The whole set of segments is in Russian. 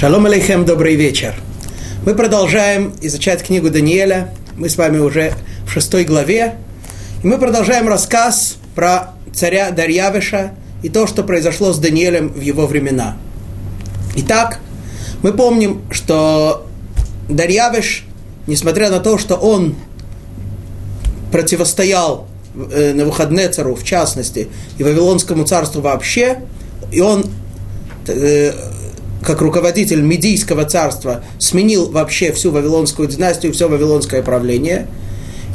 Шалом алейхем, добрый вечер. Мы продолжаем изучать книгу Даниэля. Мы с вами уже в шестой главе. И мы продолжаем рассказ про царя Дарьявиша и то, что произошло с Даниэлем в его времена. Итак, мы помним, что Дарьявиш, несмотря на то, что он противостоял э, на выходные цару в частности и Вавилонскому царству вообще, и он э, как руководитель Медийского царства, сменил вообще всю Вавилонскую династию, все Вавилонское правление.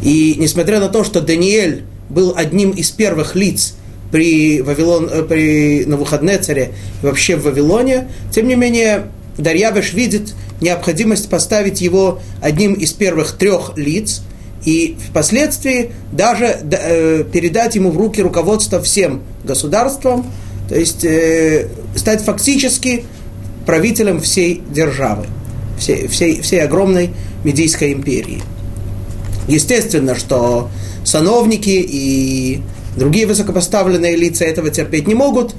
И несмотря на то, что Даниэль был одним из первых лиц при, Вавилон, э, при Навуходнецаре и вообще в Вавилоне, тем не менее Дарьявиш видит необходимость поставить его одним из первых трех лиц и впоследствии даже э, передать ему в руки руководство всем государством, то есть э, стать фактически правителем всей державы, всей, всей, всей огромной Медийской империи. Естественно, что сановники и другие высокопоставленные лица этого терпеть не могут,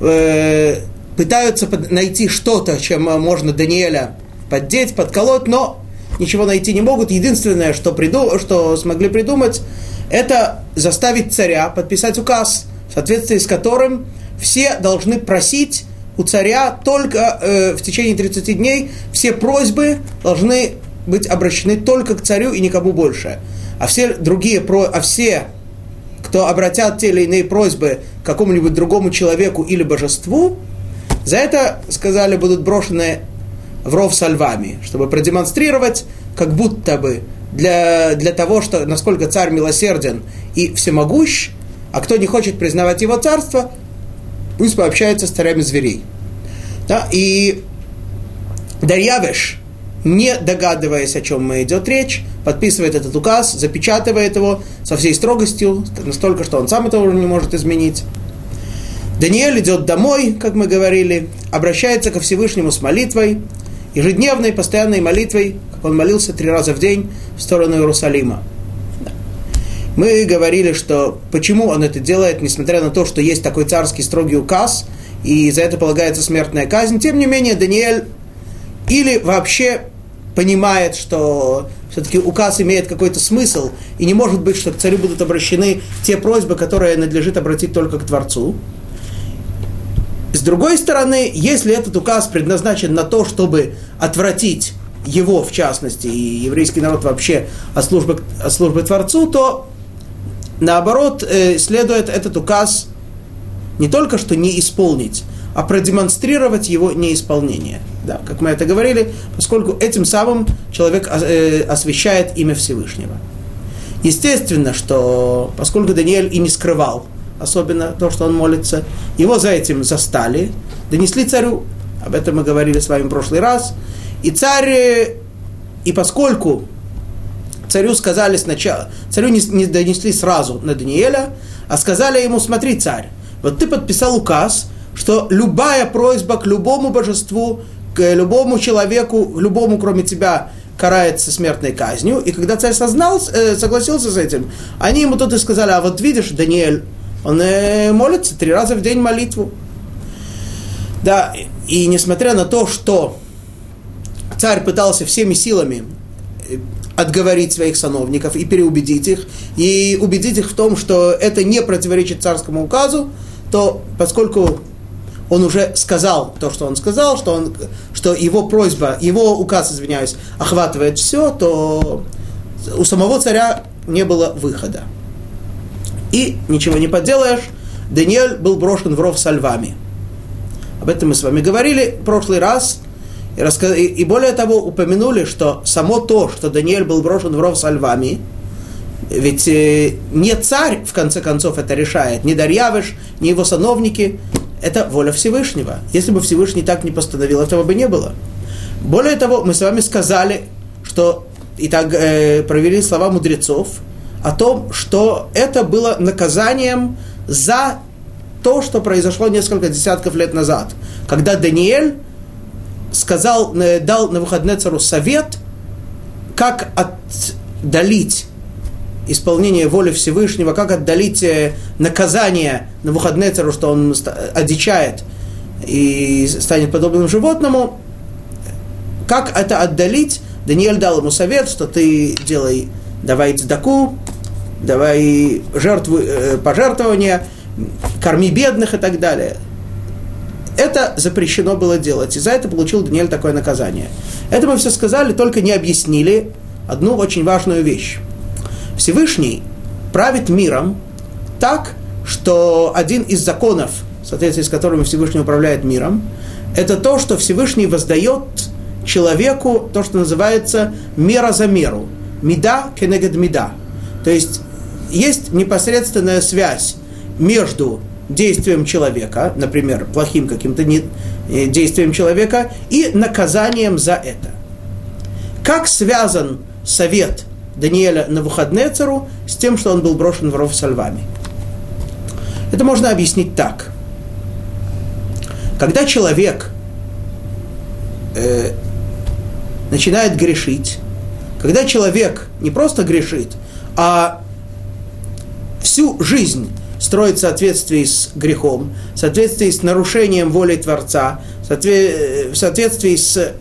э, пытаются найти что-то, чем можно Даниэля поддеть, подколоть, но ничего найти не могут. Единственное, что, приду, что смогли придумать, это заставить царя подписать указ, в соответствии с которым все должны просить у царя только э, в течение 30 дней все просьбы должны быть обращены только к царю и никому больше. А все другие, а все, кто обратят те или иные просьбы какому-нибудь другому человеку или божеству, за это, сказали, будут брошены в ров со львами, чтобы продемонстрировать, как будто бы для, для того, что насколько царь милосерден и всемогущ, а кто не хочет признавать его царство, пусть пообщается с царями зверей. Да? И Дарьявеш, не догадываясь, о чем идет речь, подписывает этот указ, запечатывает его со всей строгостью, настолько, что он сам этого не может изменить. Даниэль идет домой, как мы говорили, обращается ко Всевышнему с молитвой, ежедневной, постоянной молитвой, как он молился три раза в день в сторону Иерусалима. Мы говорили, что почему он это делает, несмотря на то, что есть такой царский строгий указ, и за это полагается смертная казнь. Тем не менее, Даниэль или вообще понимает, что все-таки указ имеет какой-то смысл, и не может быть, что к царю будут обращены те просьбы, которые надлежит обратить только к Творцу. С другой стороны, если этот указ предназначен на то, чтобы отвратить его, в частности, и еврейский народ вообще от службы, от службы Творцу, то наоборот, э, следует этот указ не только что не исполнить, а продемонстрировать его неисполнение. Да, как мы это говорили, поскольку этим самым человек э, освещает имя Всевышнего. Естественно, что поскольку Даниэль и не скрывал, особенно то, что он молится, его за этим застали, донесли царю, об этом мы говорили с вами в прошлый раз, и царь, э, и поскольку царю сказали сначала, царю не, не донесли сразу на Даниэля, а сказали ему, смотри, царь, вот ты подписал указ, что любая просьба к любому божеству, к любому человеку, любому, кроме тебя, карается смертной казнью. И когда царь сознал, э, согласился с этим, они ему тут и сказали, а вот видишь, Даниэль, он э, молится три раза в день молитву. Да, и несмотря на то, что царь пытался всеми силами э, отговорить своих сановников и переубедить их, и убедить их в том, что это не противоречит царскому указу, то поскольку он уже сказал то, что он сказал, что, он, что его просьба, его указ, извиняюсь, охватывает все, то у самого царя не было выхода. И ничего не поделаешь, Даниэль был брошен в ров со львами. Об этом мы с вами говорили в прошлый раз. И, рассказ... и более того, упомянули, что само то, что Даниэль был брошен в ров со львами, ведь э, не царь, в конце концов, это решает, не Дарьявыш, не его сановники. Это воля Всевышнего. Если бы Всевышний так не постановил, этого бы не было. Более того, мы с вами сказали, что и так э, провели слова мудрецов о том, что это было наказанием за то, что произошло несколько десятков лет назад, когда Даниэль сказал, э, дал на выходные цару совет, как отдалить исполнение воли Всевышнего, как отдалить э, наказание на выходные цару, что он одичает и станет подобным животному, как это отдалить? Даниэль дал ему совет, что ты делай, давай цдаку, давай жертву, э, пожертвования, корми бедных и так далее. Это запрещено было делать, и за это получил Даниэль такое наказание. Это мы все сказали, только не объяснили одну очень важную вещь. Всевышний правит миром так, что один из законов, в соответствии с которыми Всевышний управляет миром, это то, что Всевышний воздает человеку то, что называется мера за меру. Меда кенегед меда. То есть есть непосредственная связь между действием человека, например, плохим каким-то э, действием человека, и наказанием за это. Как связан совет Даниэля на Навуходнецеру с тем, что он был брошен в ров со львами? Это можно объяснить так. Когда человек э, начинает грешить, когда человек не просто грешит, а всю жизнь строит в соответствии с грехом, в соответствии с нарушением воли Творца, в соответствии с...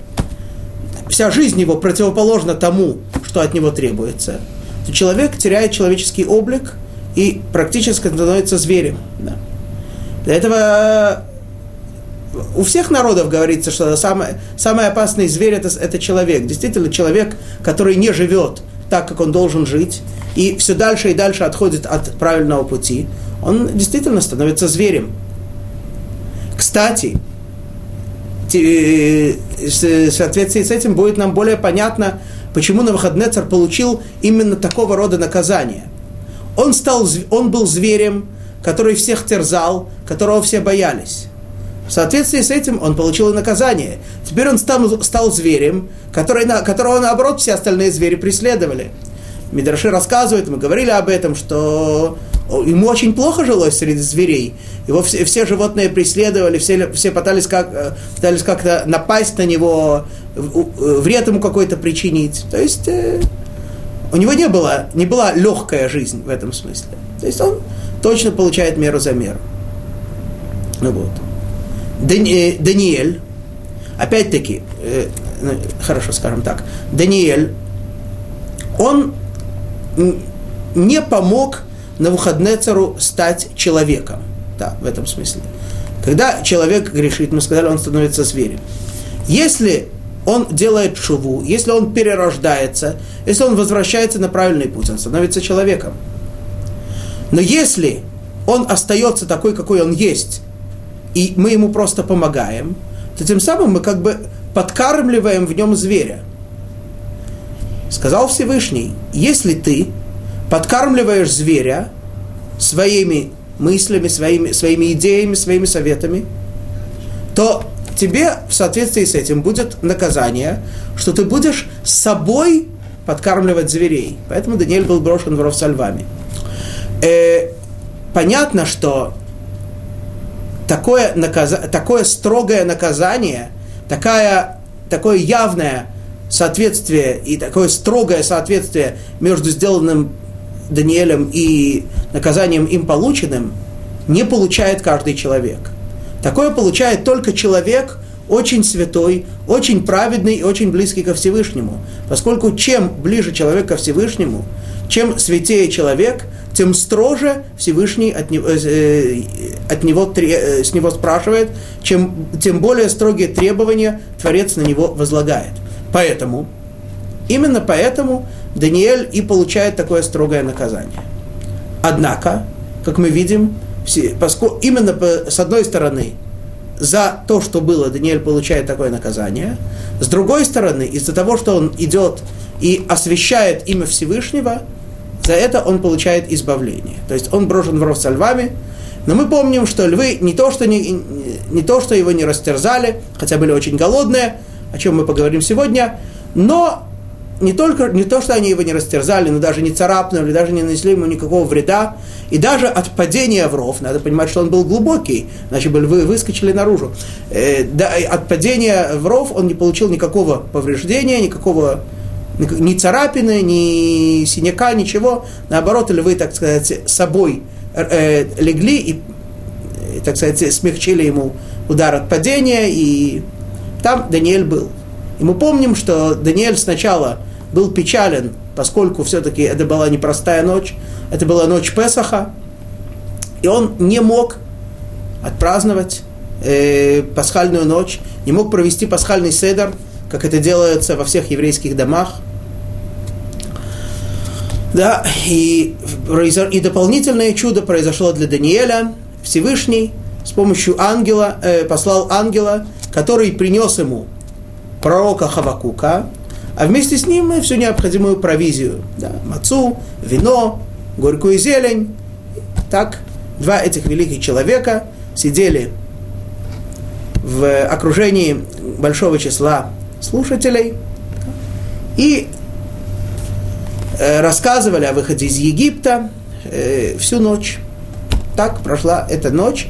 Вся жизнь его противоположна тому, что от него требуется, то человек теряет человеческий облик и практически становится зверем. Да. Для этого у всех народов говорится, что самый, самый опасный зверь это, это человек. Действительно, человек, который не живет так, как он должен жить, и все дальше и дальше отходит от правильного пути, он действительно становится зверем. Кстати, в соответствии с этим будет нам более понятно, почему Навуходнецар получил именно такого рода наказание. Он, стал, он был зверем, который всех терзал, которого все боялись. В соответствии с этим он получил и наказание. Теперь он стал, стал зверем, который, которого, наоборот, все остальные звери преследовали. Мидраши рассказывают, мы говорили об этом, что ему очень плохо жилось среди зверей. Его все, все животные преследовали, все, все пытались, как, э, пытались как-то напасть на него, вред ему какой-то причинить. То есть э, у него не, было, не была легкая жизнь в этом смысле. То есть он точно получает меру за меру. Ну вот. Дани, Даниэль, опять-таки, э, ну, хорошо скажем так, Даниэль, он не помог Навуходнецару стать человеком. Да, в этом смысле. Когда человек грешит, мы сказали, он становится зверем. Если он делает шуву, если он перерождается, если он возвращается на правильный путь, он становится человеком. Но если он остается такой, какой он есть, и мы ему просто помогаем, то тем самым мы как бы подкармливаем в нем зверя. Сказал Всевышний, если ты подкармливаешь зверя своими мыслями, своими, своими идеями, своими советами, то тебе в соответствии с этим будет наказание, что ты будешь собой подкармливать зверей. Поэтому Даниэль был брошен в ров со львами. Э, понятно, что такое, наказа... такое строгое наказание, такая, такое явное соответствие и такое строгое соответствие между сделанным Даниэлем и наказанием им полученным не получает каждый человек. Такое получает только человек очень святой, очень праведный и очень близкий ко Всевышнему. Поскольку чем ближе человек ко Всевышнему, чем святее человек, тем строже Всевышний от него, э, от него, э, с него спрашивает, чем, тем более строгие требования Творец на него возлагает. Поэтому, именно поэтому Даниэль и получает такое строгое наказание. Однако, как мы видим, все, поскольку именно с одной стороны, за то, что было, Даниэль получает такое наказание. С другой стороны, из-за того, что он идет и освещает имя Всевышнего, за это он получает избавление. То есть он брошен в ров со львами, но мы помним, что львы не то, что, не, не то, что его не растерзали, хотя были очень голодные, о чем мы поговорим сегодня, но не только не то, что они его не растерзали, но даже не царапнули, даже не нанесли ему никакого вреда. И даже от падения в ров, надо понимать, что он был глубокий, иначе бы львы выскочили наружу. Э, да, от падения в ров он не получил никакого повреждения, никакого ни царапины, ни синяка, ничего. Наоборот, львы, так сказать, собой э, легли и, так сказать, смягчили ему удар от падения, и там Даниэль был. И мы помним, что Даниэль сначала был печален, поскольку все-таки это была непростая ночь, это была ночь Песаха, и он не мог отпраздновать э, пасхальную ночь, не мог провести пасхальный седер, как это делается во всех еврейских домах. Да, и, и дополнительное чудо произошло для Даниэля. Всевышний с помощью ангела, э, послал ангела, который принес ему пророка Хавакука, а вместе с ним всю необходимую провизию. Да, мацу, вино, горькую зелень. Так, два этих великих человека сидели в окружении большого числа слушателей и э, рассказывали о выходе из Египта э, всю ночь. Так прошла эта ночь,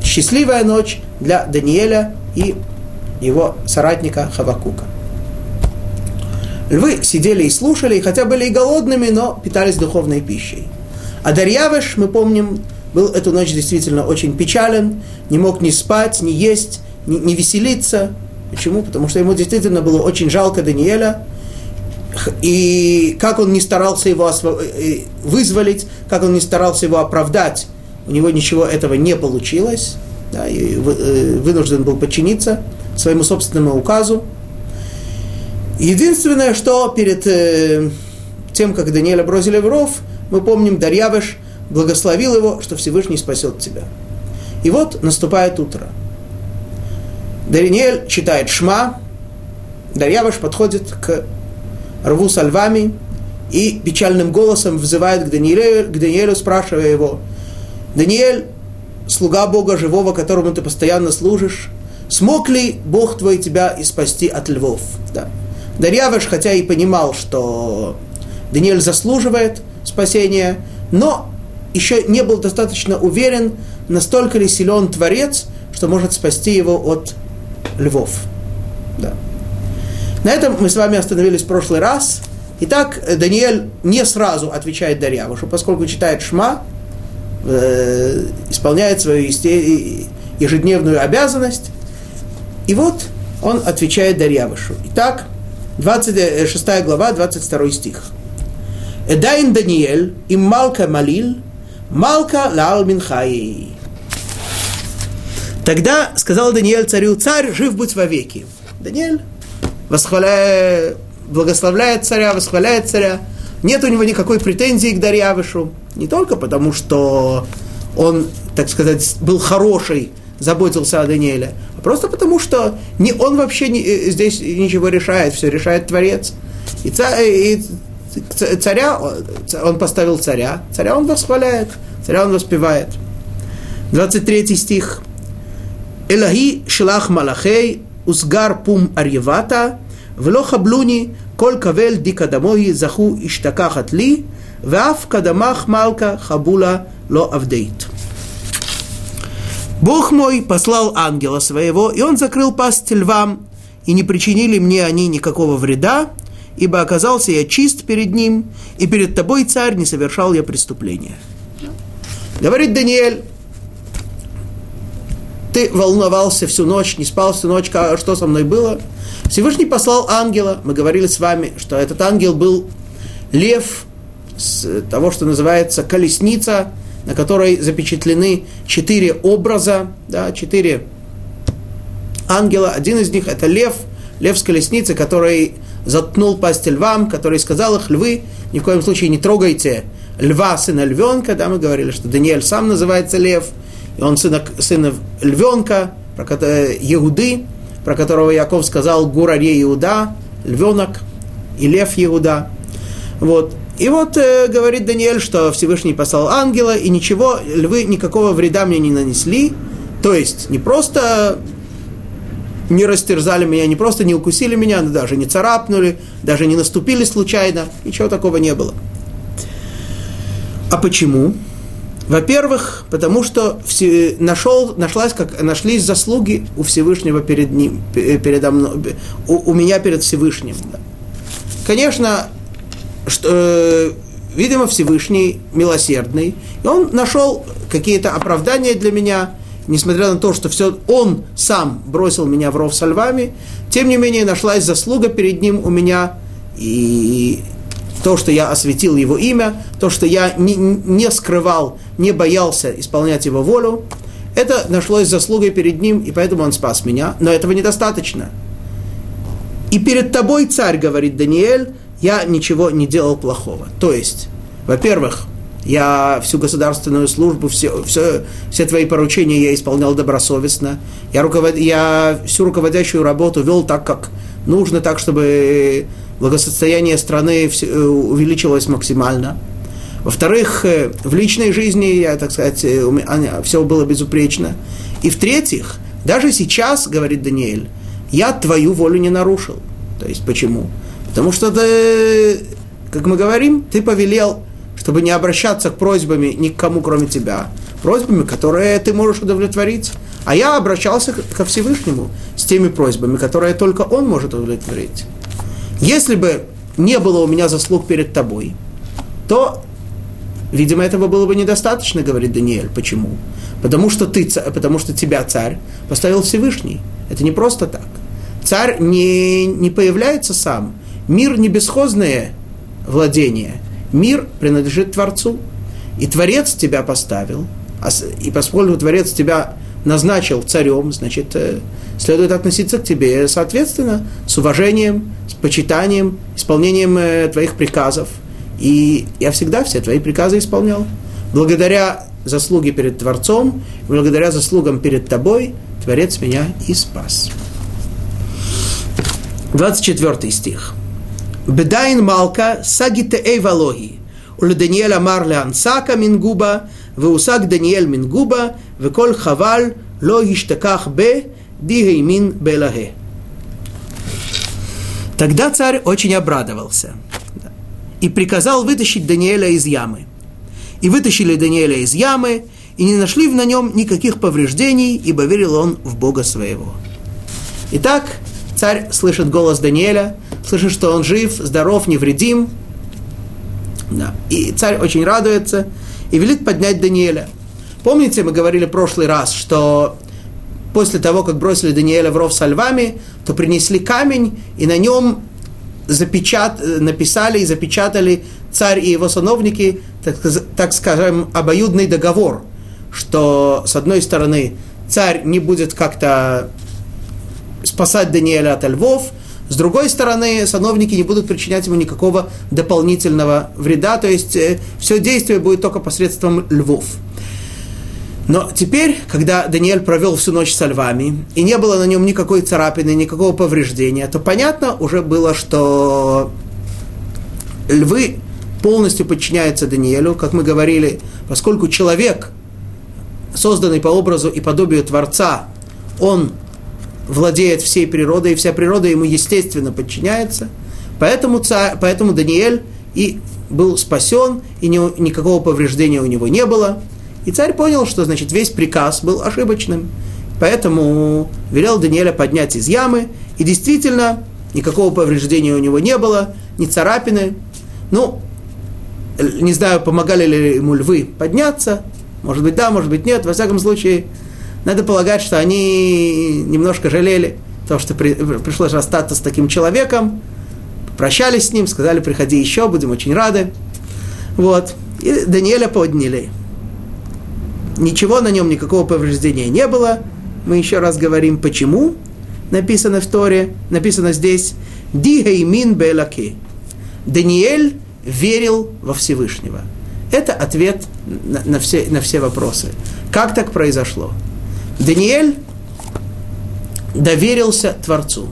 счастливая ночь для Даниэля и его соратника Хавакука. Львы сидели и слушали, хотя были и голодными, но питались духовной пищей. А Дарьявыш, мы помним, был эту ночь действительно очень печален, не мог ни спать, ни есть, ни, ни веселиться. Почему? Потому что ему действительно было очень жалко Даниэля, и как он не старался его э, вызволить, как он не старался его оправдать, у него ничего этого не получилось, да, и э, вынужден был подчиниться своему собственному указу. Единственное, что перед э, тем, как Даниэля бросили в ров, мы помним, Дарьявыш благословил его, что Всевышний спасет тебя. И вот наступает утро. Даниэль читает Шма, Дарьявыш подходит к рву со львами и печальным голосом взывает к Даниэлю, к Даниэлю, спрашивая его, «Даниэль, слуга Бога живого, которому ты постоянно служишь, смог ли Бог твой тебя и спасти от львов?» да. Дарьявыш, хотя и понимал, что Даниэль заслуживает спасения, но еще не был достаточно уверен, настолько ли силен Творец, что может спасти его от львов. Да. На этом мы с вами остановились в прошлый раз. Итак, Даниэль не сразу отвечает Дарьявушу, поскольку читает Шма, э, исполняет свою ежедневную обязанность. И вот он отвечает Дарьявушу. Итак, 26 глава, 22 стих. Эдайн Даниэль им Малка Малил, Малка Лаал Минхаи. Тогда сказал Даниэль царю, царь, жив будь вовеки. Даниэль восхваляет, благословляет царя, восхваляет царя. Нет у него никакой претензии к Дарьявышу. Не только потому, что он, так сказать, был хороший, заботился о Даниэле, просто потому, что не он вообще не, э, здесь ничего решает, все решает Творец. И, царь, и царя, он поставил царя, царя он восхваляет, царя он воспевает. 23 стих. Элахи шлах малахей וסגר פום ארייבתה, ולא חבלוני כל קבל דיקא דמוהי זכו אשתכחת לי, ואף קדמך מלכה חבולה לא עבדית. Бог мой послал ангела своего, и он закрыл пасть львам, и не причинили мне они никакого вреда, ибо оказался я чист перед ним, и перед тобой, царь, не совершал я преступления. Говорит Даниэль, ты волновался всю ночь, не спал всю ночь, что со мной было. Всевышний послал ангела, мы говорили с вами, что этот ангел был лев с того, что называется колесница, на которой запечатлены четыре образа, да, четыре ангела. Один из них это лев, лев с колесницы, который заткнул пасть львам, который сказал их, львы, ни в коем случае не трогайте льва, сына львенка, да, мы говорили, что Даниэль сам называется лев – и он сын, сын львенка, про который, Иуды, про которого Яков сказал Гураре Иуда, львенок и лев Иуда. Вот. И вот э, говорит Даниэль, что Всевышний послал ангела, и ничего, львы никакого вреда мне не нанесли. То есть не просто не растерзали меня, не просто не укусили меня, даже не царапнули, даже не наступили случайно, ничего такого не было. А почему? Во-первых, потому что нашел, нашлась, как, нашлись заслуги у Всевышнего перед ним, передо мной, у, у меня перед Всевышним. Конечно, что, э, видимо, Всевышний милосердный, и он нашел какие-то оправдания для меня, несмотря на то, что все, он сам бросил меня в ров со львами, тем не менее нашлась заслуга перед ним у меня, и то, что я осветил его имя, то, что я не, не скрывал, не боялся исполнять его волю, это нашлось заслугой перед ним, и поэтому он спас меня. Но этого недостаточно. И перед тобой, царь, говорит Даниэль, я ничего не делал плохого. То есть, во-первых, я всю государственную службу, все, все, все твои поручения я исполнял добросовестно. Я, руковод... я всю руководящую работу вел так, как нужно, так, чтобы благосостояние страны э, увеличилось максимально. Во-вторых, э, в личной жизни, я, так сказать, э, все было безупречно. И в-третьих, даже сейчас, говорит Даниэль, я твою волю не нарушил. То есть почему? Потому что, ты, как мы говорим, ты повелел, чтобы не обращаться к просьбами ни к кому, кроме тебя. Просьбами, которые ты можешь удовлетворить. А я обращался ко Всевышнему с теми просьбами, которые только Он может удовлетворить. Если бы не было у меня заслуг перед тобой, то Видимо, этого было бы недостаточно, говорит Даниэль. Почему? Потому что, ты, потому что тебя царь поставил Всевышний. Это не просто так. Царь не, не появляется сам. Мир не бесхозное владение. Мир принадлежит Творцу. И Творец тебя поставил. А и поскольку Творец тебя назначил царем, значит, э, следует относиться к тебе соответственно, с уважением, с почитанием, исполнением э, твоих приказов – и я всегда все твои приказы исполнял. Благодаря заслуге перед Творцом, благодаря заслугам перед тобой, Творец меня и спас. 24 стих. Бедайн Малка Сагитеэй Валоги. Уле Даниэль Амар Леансака Мингуба, Веусак Даниэль Мингуба, Веколь Хаваль Ло Иштаках Бе, Дигеймин Белахе. Тогда царь очень обрадовался и приказал вытащить Даниэля из ямы. И вытащили Даниэля из ямы, и не нашли на нем никаких повреждений, ибо верил он в Бога своего. Итак, царь слышит голос Даниэля – слышит, что он жив, здоров, невредим. Да. И царь очень радуется и велит поднять Даниэля. Помните, мы говорили в прошлый раз, что после того, как бросили Даниэля в ров со львами, то принесли камень, и на нем запечат, написали и запечатали царь и его сановники, так, так скажем, обоюдный договор, что с одной стороны царь не будет как-то спасать Даниэля от львов, с другой стороны, сановники не будут причинять ему никакого дополнительного вреда, то есть э, все действие будет только посредством львов. Но теперь, когда Даниэль провел всю ночь со львами, и не было на нем никакой царапины, никакого повреждения, то понятно уже было, что львы полностью подчиняются Даниэлю, как мы говорили, поскольку человек, созданный по образу и подобию Творца, он владеет всей природой, и вся природа ему естественно подчиняется. Поэтому, царь, поэтому Даниэль и был спасен, и ни, никакого повреждения у него не было. И царь понял, что значит весь приказ был ошибочным. Поэтому велел Даниэля поднять из ямы, и действительно никакого повреждения у него не было, ни царапины. Ну, не знаю, помогали ли ему львы подняться, может быть да, может быть нет, во всяком случае, надо полагать, что они немножко жалели то, что при, пришлось расстаться с таким человеком, прощались с ним, сказали, приходи еще, будем очень рады. Вот. И Даниэля подняли ничего на нем, никакого повреждения не было. Мы еще раз говорим, почему написано в Торе, написано здесь «Дигеймин белаки». Даниэль верил во Всевышнего. Это ответ на, на, все, на все вопросы. Как так произошло? Даниэль доверился Творцу.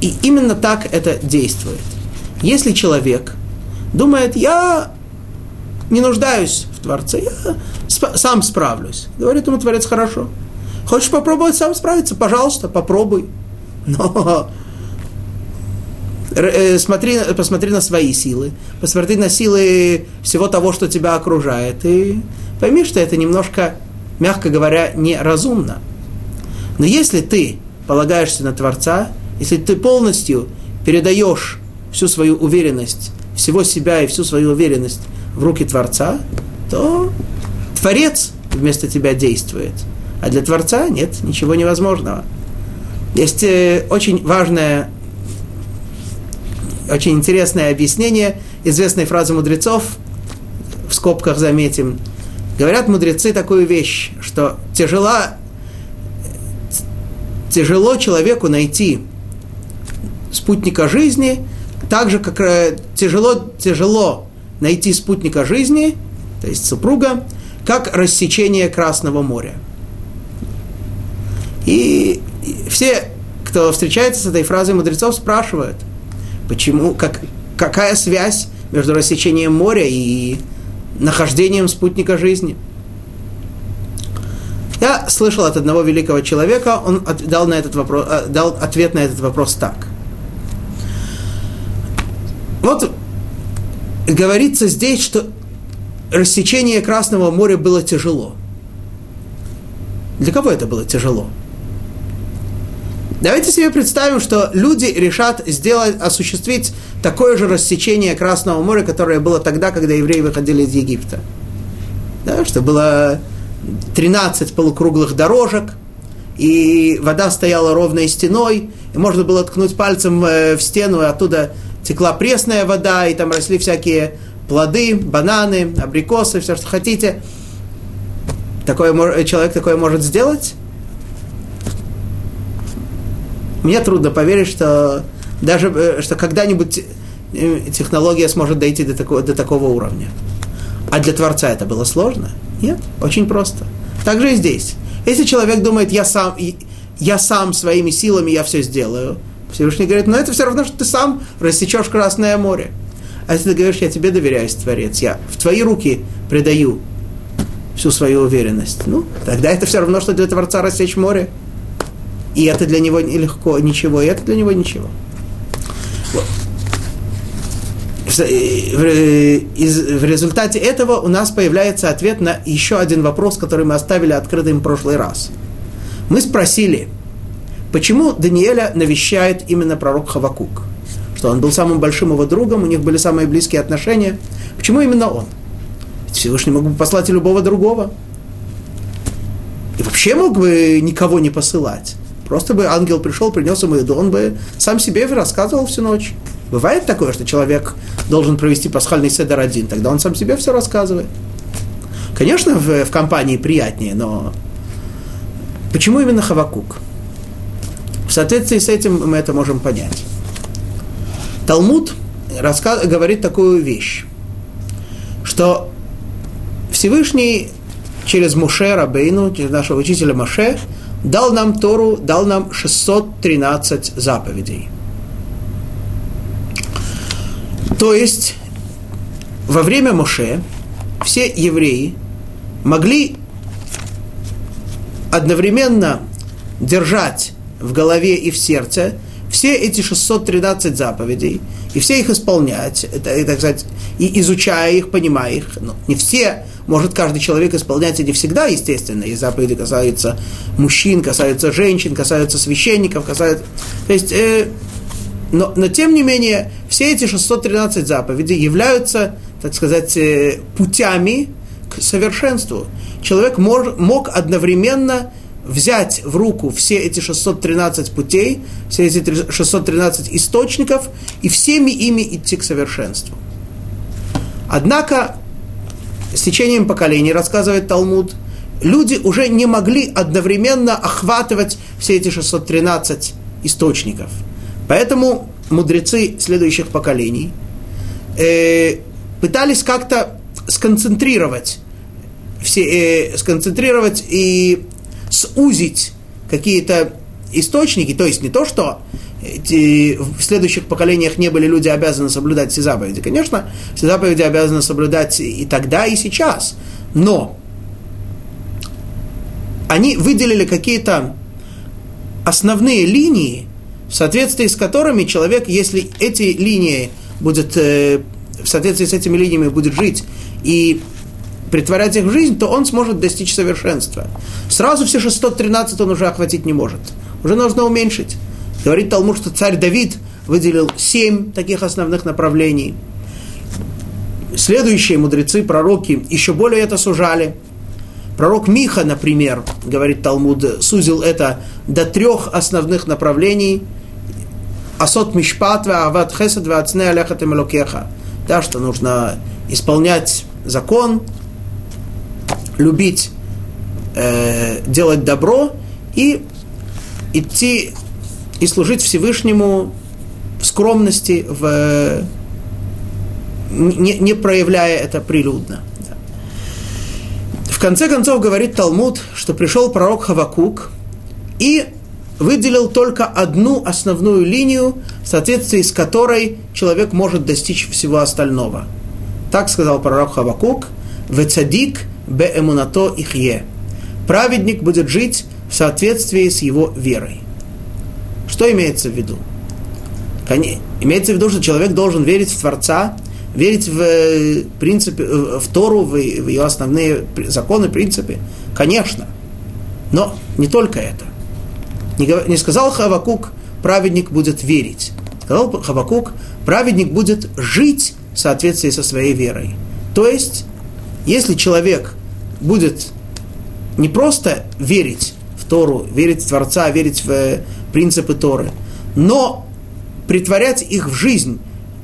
И именно так это действует. Если человек думает, я не нуждаюсь в Творце, я сам справлюсь. Говорит ему Творец, хорошо. Хочешь попробовать сам справиться? Пожалуйста, попробуй. Но э, смотри, посмотри на свои силы, посмотри на силы всего того, что тебя окружает, и пойми, что это немножко, мягко говоря, неразумно. Но если ты полагаешься на Творца, если ты полностью передаешь всю свою уверенность, всего себя и всю свою уверенность в руки Творца, то Творец вместо тебя действует. А для Творца нет ничего невозможного. Есть э, очень важное, очень интересное объяснение известной фразы мудрецов, в скобках заметим. Говорят мудрецы такую вещь, что тяжело, тяжело человеку найти спутника жизни, так же, как э, тяжело, тяжело найти спутника жизни, то есть супруга, как рассечение Красного моря. И все, кто встречается с этой фразой мудрецов, спрашивают, почему, как, какая связь между рассечением моря и нахождением спутника жизни. Я слышал от одного великого человека, он дал, на этот вопрос, э, дал ответ на этот вопрос так. Вот говорится здесь, что рассечение Красного моря было тяжело. Для кого это было тяжело? Давайте себе представим, что люди решат сделать, осуществить такое же рассечение Красного моря, которое было тогда, когда евреи выходили из Египта. Да, что было 13 полукруглых дорожек, и вода стояла ровной стеной, и можно было ткнуть пальцем э, в стену, и оттуда текла пресная вода, и там росли всякие плоды, бананы, абрикосы, все, что хотите. Такое, человек такое может сделать? Мне трудно поверить, что даже э, что когда-нибудь э, технология сможет дойти до такого, до такого уровня. А для Творца это было сложно? Нет, очень просто. Так же и здесь. Если человек думает, я сам, я сам своими силами я все сделаю, Всевышний говорит, но это все равно, что ты сам рассечешь Красное море. А если ты говоришь, я тебе доверяюсь, Творец, я в твои руки предаю всю свою уверенность, ну, тогда это все равно, что для Творца рассечь море. И это для него нелегко, ничего, и это для него ничего. В, в результате этого у нас появляется ответ на еще один вопрос, который мы оставили открытым в прошлый раз. Мы спросили, почему Даниэля навещает именно пророк Хавакук? Что он был самым большим его другом, у них были самые близкие отношения. Почему именно он? Всевышний мог бы послать и любого другого. И вообще мог бы никого не посылать. Просто бы ангел пришел, принес ему еду, он бы сам себе рассказывал всю ночь. Бывает такое, что человек должен провести пасхальный седер один, тогда он сам себе все рассказывает. Конечно, в, в компании приятнее, но почему именно Хавакук? В соответствии с этим мы это можем понять. Талмуд рассказ, говорит такую вещь, что Всевышний через Муше Рабейну, через нашего учителя Маше, дал нам Тору, дал нам 613 заповедей. То есть во время Моше все евреи могли одновременно держать в голове и в сердце все эти 613 заповедей, и все их исполнять, это, так сказать, и изучая их, понимая их. Но не все может каждый человек исполнять и не всегда, естественно. И заповеди касаются мужчин, касаются женщин, касаются священников, касаются... То есть, э, но, но тем не менее, все эти 613 заповедей являются, так сказать, э, путями к совершенству. Человек мож, мог одновременно взять в руку все эти 613 путей, все эти 613 источников и всеми ими идти к совершенству. Однако с течением поколений, рассказывает Талмуд, люди уже не могли одновременно охватывать все эти 613 источников. Поэтому мудрецы следующих поколений э, пытались как-то сконцентрировать, все, э, сконцентрировать и сузить какие-то источники, то есть не то, что эти, в следующих поколениях не были люди обязаны соблюдать все заповеди. Конечно, все заповеди обязаны соблюдать и тогда, и сейчас. Но они выделили какие-то основные линии, в соответствии с которыми человек, если эти линии будет, э, в соответствии с этими линиями будет жить и притворять их в жизнь, то он сможет достичь совершенства. Сразу все 613 он уже охватить не может. Уже нужно уменьшить. Говорит Талмуд, что царь Давид выделил семь таких основных направлений. Следующие мудрецы, пророки, еще более это сужали. Пророк Миха, например, говорит Талмуд, сузил это до трех основных направлений. Асот мишпат ва ават хесед ва ацне аляхат. Да, что нужно исполнять закон, любить, э, делать добро и идти и служить Всевышнему в скромности, в, не, не проявляя это прилюдно. В конце концов говорит Талмуд, что пришел пророк Хавакук и выделил только одну основную линию, в соответствии с которой человек может достичь всего остального. Так сказал пророк Хавакук, «Вецадик бе эмунато ихе». Праведник будет жить в соответствии с его верой. Что имеется в виду? Имеется в виду, что человек должен верить в Творца, верить в э, принципе, э, в Тору, в, ее основные законы, принципы. Конечно. Но не только это. Не сказал Хавакук, праведник будет верить. Сказал Хавакук, праведник будет жить в соответствии со своей верой. То есть, если человек будет не просто верить в Тору, верить в Творца, верить в э, принципы Торы, но притворять их в жизнь.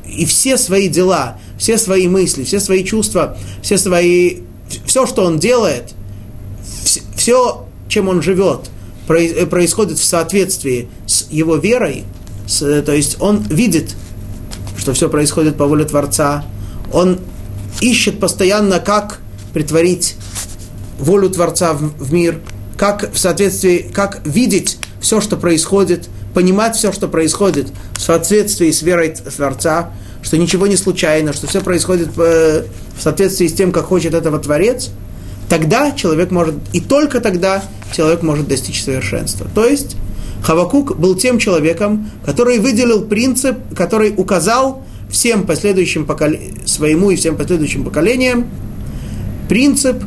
И все свои дела, все свои мысли, все свои чувства, все свои, все, что он делает, все, чем он живет, э, происходит в соответствии с его верой, с, то есть он видит, что все происходит по воле Творца, он ищет постоянно, как притворить волю Творца в, в мир, как в соответствии, как видеть все, что происходит, понимать все, что происходит в соответствии с верой Творца, что ничего не случайно, что все происходит в соответствии с тем, как хочет этого Творец, тогда человек может, и только тогда человек может достичь совершенства. То есть Хавакук был тем человеком, который выделил принцип, который указал всем последующим поколениям, своему и всем последующим поколениям принцип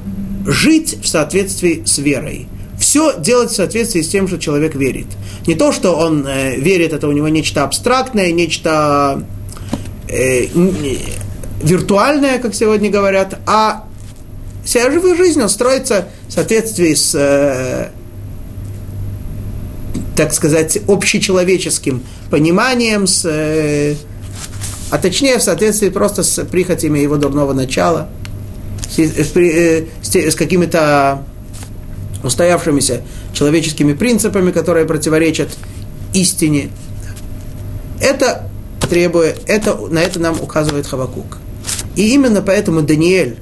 жить в соответствии с верой все делать в соответствии с тем, что человек верит. Не то, что он э, верит, это у него нечто абстрактное, нечто э, виртуальное, как сегодня говорят, а вся живая жизнь он строится в соответствии с, э, так сказать, общечеловеческим пониманием, с, э, а точнее в соответствии просто с прихотями его дурного начала, с, э, с, с какими-то устоявшимися человеческими принципами, которые противоречат истине. Это требует, это, на это нам указывает Хавакук. И именно поэтому Даниэль,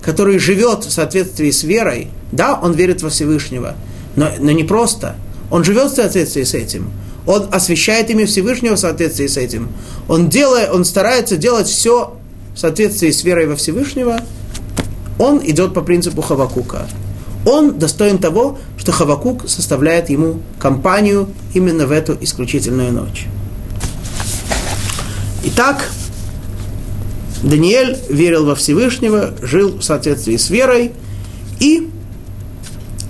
который живет в соответствии с верой, да, он верит во Всевышнего, но, но не просто. Он живет в соответствии с этим. Он освещает имя Всевышнего в соответствии с этим. Он, делает, он старается делать все в соответствии с верой во Всевышнего. Он идет по принципу Хавакука он достоин того, что Хавакук составляет ему компанию именно в эту исключительную ночь. Итак, Даниэль верил во Всевышнего, жил в соответствии с верой и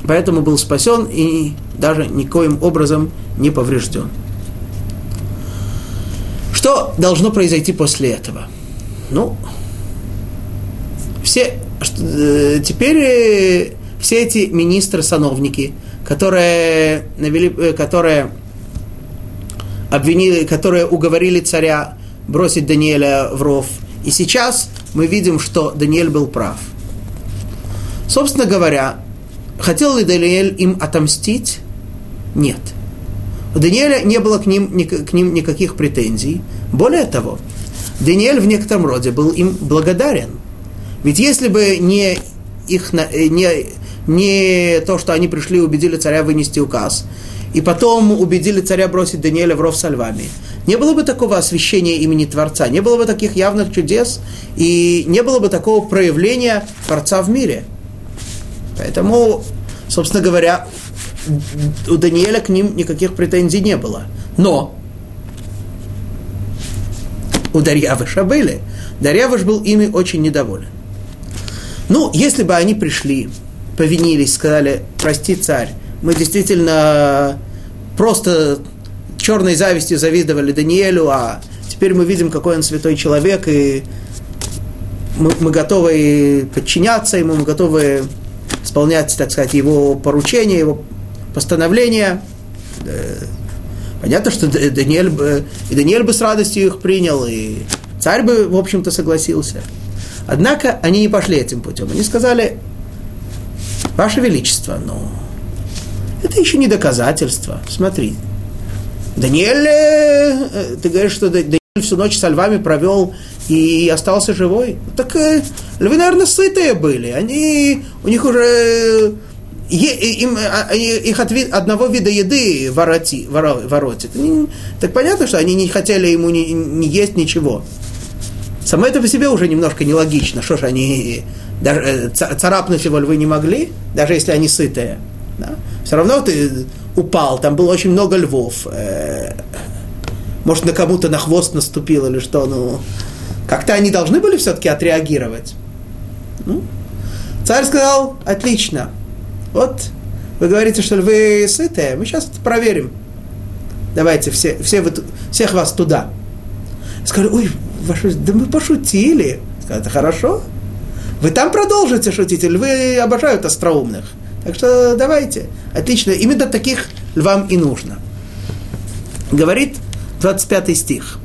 поэтому был спасен и даже никоим образом не поврежден. Что должно произойти после этого? Ну, все, теперь э, все эти министры-сановники, которые, навели, э, которые обвинили, которые уговорили царя бросить Даниэля в ров. И сейчас мы видим, что Даниэль был прав. Собственно говоря, хотел ли Даниэль им отомстить? Нет. У Даниэля не было к ним, к ним никаких претензий. Более того, Даниэль в некотором роде был им благодарен. Ведь если бы не их, э, не не то, что они пришли и убедили царя вынести указ, и потом убедили царя бросить Даниэля в ров со львами. Не было бы такого освящения имени Творца, не было бы таких явных чудес, и не было бы такого проявления Творца в мире. Поэтому, собственно говоря, у Даниэля к ним никаких претензий не было. Но у Дарьявыша были. Дарьявыш был ими очень недоволен. Ну, если бы они пришли повинились, сказали, прости, царь, мы действительно просто черной завистью завидовали Даниэлю, а теперь мы видим, какой он святой человек, и мы, мы готовы подчиняться ему, мы готовы исполнять, так сказать, его поручения, его постановления. Понятно, что Даниэль бы, и Даниэль бы с радостью их принял, и царь бы, в общем-то, согласился. Однако они не пошли этим путем. Они сказали, Ваше Величество, ну, это еще не доказательство. Смотри, Даниэль, э, ты говоришь, что Даниэль всю ночь со львами провел и остался живой. Так э, львы, наверное, сытые были. Они, у них уже им, а, их от одного вида еды вороти, воротит. Так понятно, что они не хотели ему не, не есть ничего. Само это по себе уже немножко нелогично. Что ж, они даже э, царапнуть его львы не могли, даже если они сытые. Да? Все равно ты упал, там было очень много львов. Э, может, на кому-то на хвост наступил или что, ну, как-то они должны были все-таки отреагировать. Ну, царь сказал, отлично, вот вы говорите, что львы сытые, мы сейчас это проверим. Давайте все, все вы, всех вас туда. Сказали, ой, да мы пошутили. Это хорошо. Вы там продолжите шутить, львы обожают остроумных. Так что давайте. Отлично. Именно таких львам и нужно. Говорит 25 стих.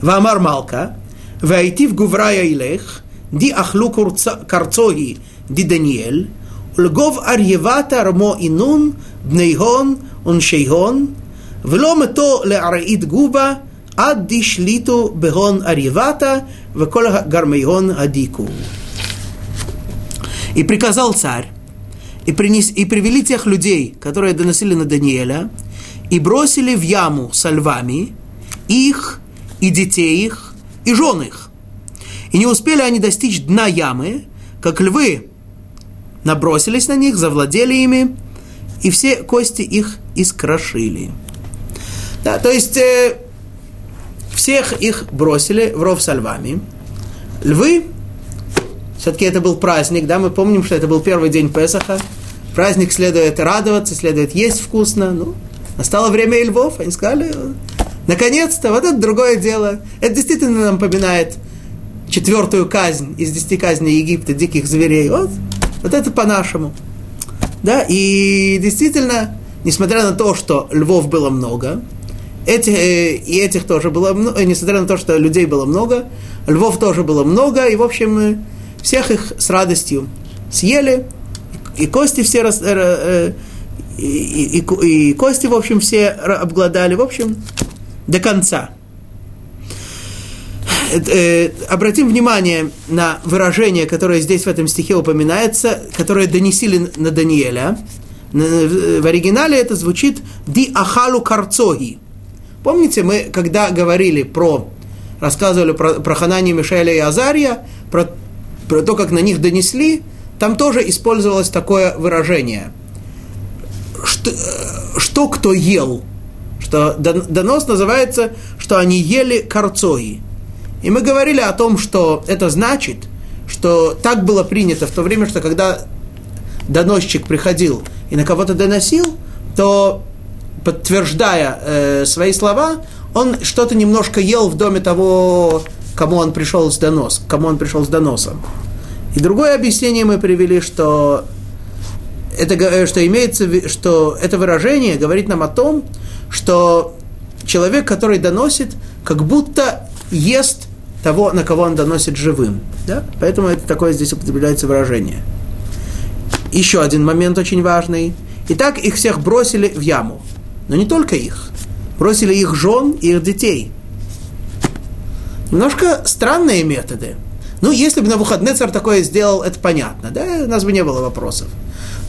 Вамар Малка, войти в Гуврая Илех, ди ахлу карцоги, ди Даниэль, лгов арьевата рмо инун, бнейгон, он шейгон, вло мето леараид губа, Аддишлиту бегон аривата векола гармейон адику. И приказал царь, и, принес, и привели тех людей, которые доносили на Даниэля, и бросили в яму со львами их, и детей их, и жен их. И не успели они достичь дна ямы, как львы набросились на них, завладели ими, и все кости их искрошили. Да, то есть э, всех их бросили в ров со львами. Львы все-таки это был праздник, да, мы помним, что это был первый день Песаха. Праздник следует радоваться, следует есть вкусно. Ну, настало время и львов, они сказали, наконец-то, вот это другое дело. Это действительно нам напоминает четвертую казнь из десяти казней Египта, диких зверей. Вот, вот это по-нашему. Да, и действительно, несмотря на то, что львов было много, эти, э, и этих тоже было много, э, несмотря на то, что людей было много, львов тоже было много, и, в общем, э, всех их с радостью съели, и кости все э, э, и, и, и кости, в общем, все обглодали, в общем, до конца. Обратим внимание на выражение, которое здесь в этом стихе упоминается, которое донесили на Даниэля. В оригинале это звучит «ди ахалу карцоги». Помните, мы когда говорили про, рассказывали про, про Ханани, Мишеля и Азария, про про то, как на них донесли, там тоже использовалось такое выражение. Что, что кто ел? Что донос называется, что они ели карцои. И мы говорили о том, что это значит, что так было принято в то время, что когда доносчик приходил и на кого-то доносил, то, подтверждая э, свои слова, он что-то немножко ел в доме того кому он пришел с донос, кому он пришел с доносом. И другое объяснение мы привели, что это, что имеется, что это выражение говорит нам о том, что человек, который доносит, как будто ест того, на кого он доносит живым. Да? Поэтому это такое здесь употребляется выражение. Еще один момент очень важный. Итак, их всех бросили в яму. Но не только их. Бросили их жен и их детей – Немножко странные методы. Ну, если бы на выходный царь такое сделал, это понятно, да, у нас бы не было вопросов.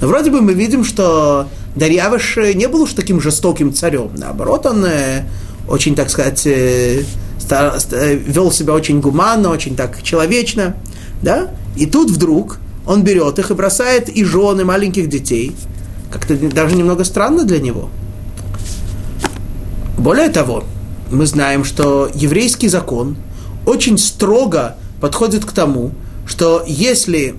Но вроде бы мы видим, что Дарьявыш не был уж таким жестоким царем. Наоборот, он э, очень, так сказать, э, вел себя очень гуманно, очень так человечно. Да? И тут вдруг он берет их и бросает и жены маленьких детей. Как-то даже немного странно для него. Более того, мы знаем, что еврейский закон очень строго подходит к тому, что если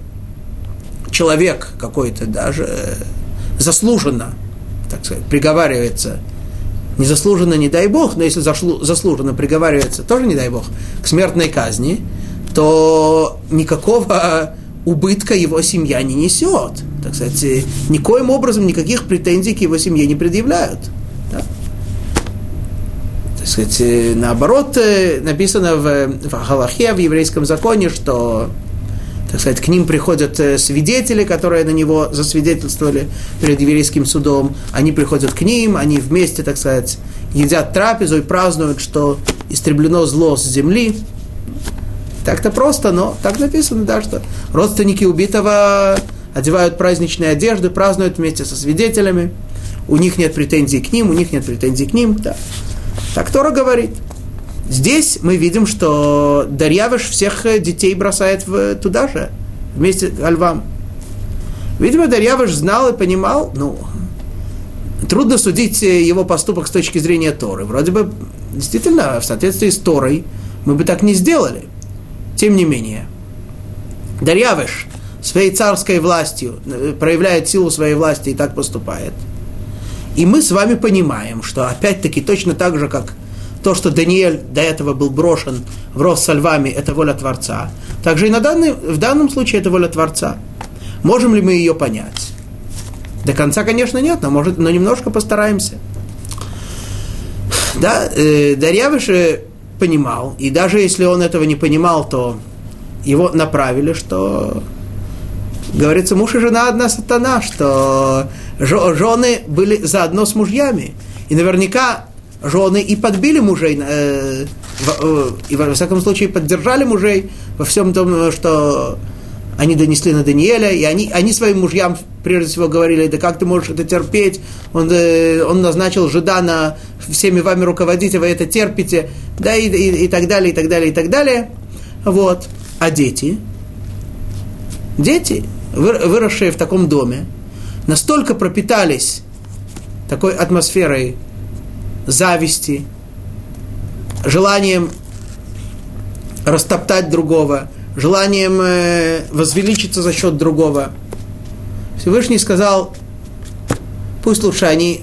человек какой-то даже э, заслуженно, так сказать, приговаривается, незаслуженно, не дай бог, но если заслуженно приговаривается, тоже не дай бог, к смертной казни, то никакого убытка его семья не несет. так сказать, никоим образом никаких претензий к его семье не предъявляют. Так сказать, наоборот, написано в, в Галахе, в еврейском законе, что так сказать, к ним приходят свидетели, которые на него засвидетельствовали перед еврейским судом. Они приходят к ним, они вместе, так сказать, едят трапезу и празднуют, что истреблено зло с земли. Так-то просто, но так написано, да, что родственники убитого одевают праздничные одежды, празднуют вместе со свидетелями. У них нет претензий к ним, у них нет претензий к ним. Да. Так Тора говорит. Здесь мы видим, что Дарьявыш всех детей бросает в, туда же, вместе с львам. Видимо, Дарьявыш знал и понимал, ну, трудно судить его поступок с точки зрения Торы. Вроде бы, действительно, в соответствии с Торой мы бы так не сделали. Тем не менее, Дарьявыш своей царской властью э, проявляет силу своей власти и так поступает. И мы с вами понимаем, что опять-таки точно так же, как то, что Даниэль до этого был брошен в рост со львами, это воля Творца. Также и на данный, в данном случае это воля Творца. Можем ли мы ее понять? До конца, конечно, нет, но, может, но немножко постараемся. Да, э, Дарьявыш понимал, и даже если он этого не понимал, то его направили, что говорится, муж и жена одна сатана, что жены были заодно с мужьями. И наверняка жены и подбили мужей, э, э, и во всяком случае поддержали мужей во всем том, что они донесли на Даниэля, и они, они своим мужьям прежде всего говорили, да как ты можешь это терпеть, он, э, он назначил Жидана всеми вами руководить, а вы это терпите, да, и, и, и так далее, и так далее, и так далее. Вот. А дети? Дети, выросшие в таком доме, настолько пропитались такой атмосферой зависти, желанием растоптать другого, желанием э, возвеличиться за счет другого. Всевышний сказал, пусть лучше они,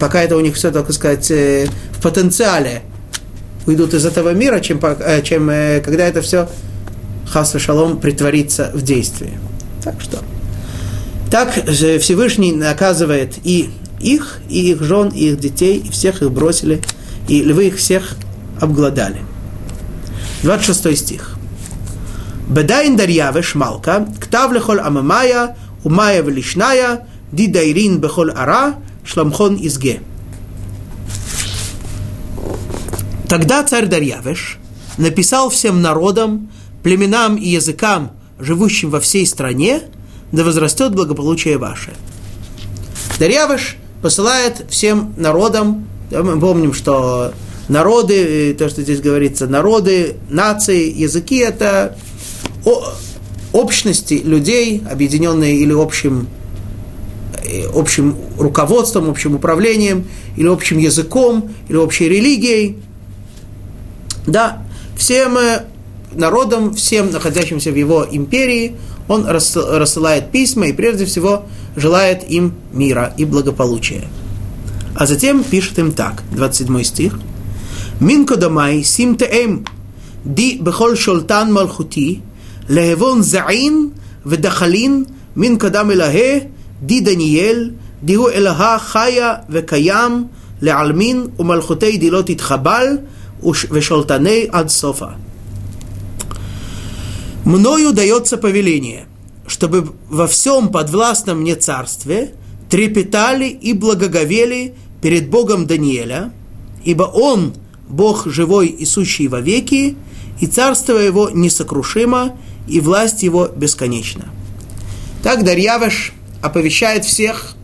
пока это у них все, так сказать, э, в потенциале, уйдут из этого мира, чем, э, чем когда это все хас шалом притворится в действии. Так что, так Всевышний наказывает и их, и их жен, и их детей, и всех их бросили, и львы их всех обглодали. 26 стих. Бедайн дарьявеш малка, ктав лехол амамая, умая велишная, ди дайрин бехол ара, шламхон изге. Тогда царь Дарьявеш написал всем народам, племенам и языкам, живущим во всей стране, да возрастет благополучие ваше. Дарьявеш посылает всем народам, мы помним, что народы, то, что здесь говорится, народы, нации, языки – это общности людей, объединенные или общим, э, общим руководством, общим управлением, или общим языком, или общей религией. Да, всем э, народам, всем находящимся в его империи, он рассылает письма и прежде всего желает им мира и благополучия. А затем пишет им так, 27 стих. Мин кодамай сим теэм ди бехол шолтан малхути лehevon заин ודחלין מן קדם אלהה די דניאל דיהו אלוהה חיה וקיים לעלמין ומלכותי די לא תתחבל ושולטני עד סופה. Мною дается повеление, чтобы во всем подвластном мне царстве трепетали и благоговели перед Богом Даниэля, ибо Он – Бог живой и сущий во веки, и царство Его несокрушимо, и власть Его бесконечна. Так Дарьявыш оповещает всех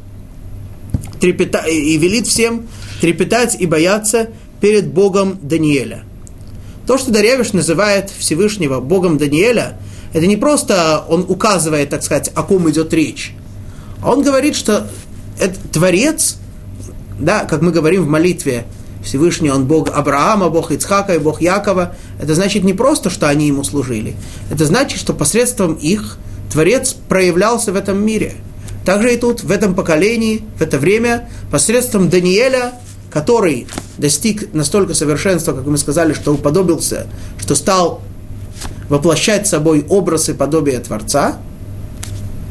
трепета... и велит всем трепетать и бояться перед Богом Даниэля. То, что Дарьявиш называет Всевышнего Богом Даниэля, это не просто он указывает, так сказать, о ком идет речь, а он говорит, что это Творец, да, как мы говорим в молитве, Всевышний он Бог Авраама, Бог Ицхака и Бог Якова. Это значит не просто, что они ему служили. Это значит, что посредством их Творец проявлялся в этом мире. Также и тут, в этом поколении, в это время, посредством Даниэля, который достиг настолько совершенства, как мы сказали, что уподобился, что стал воплощать собой образ и подобие Творца,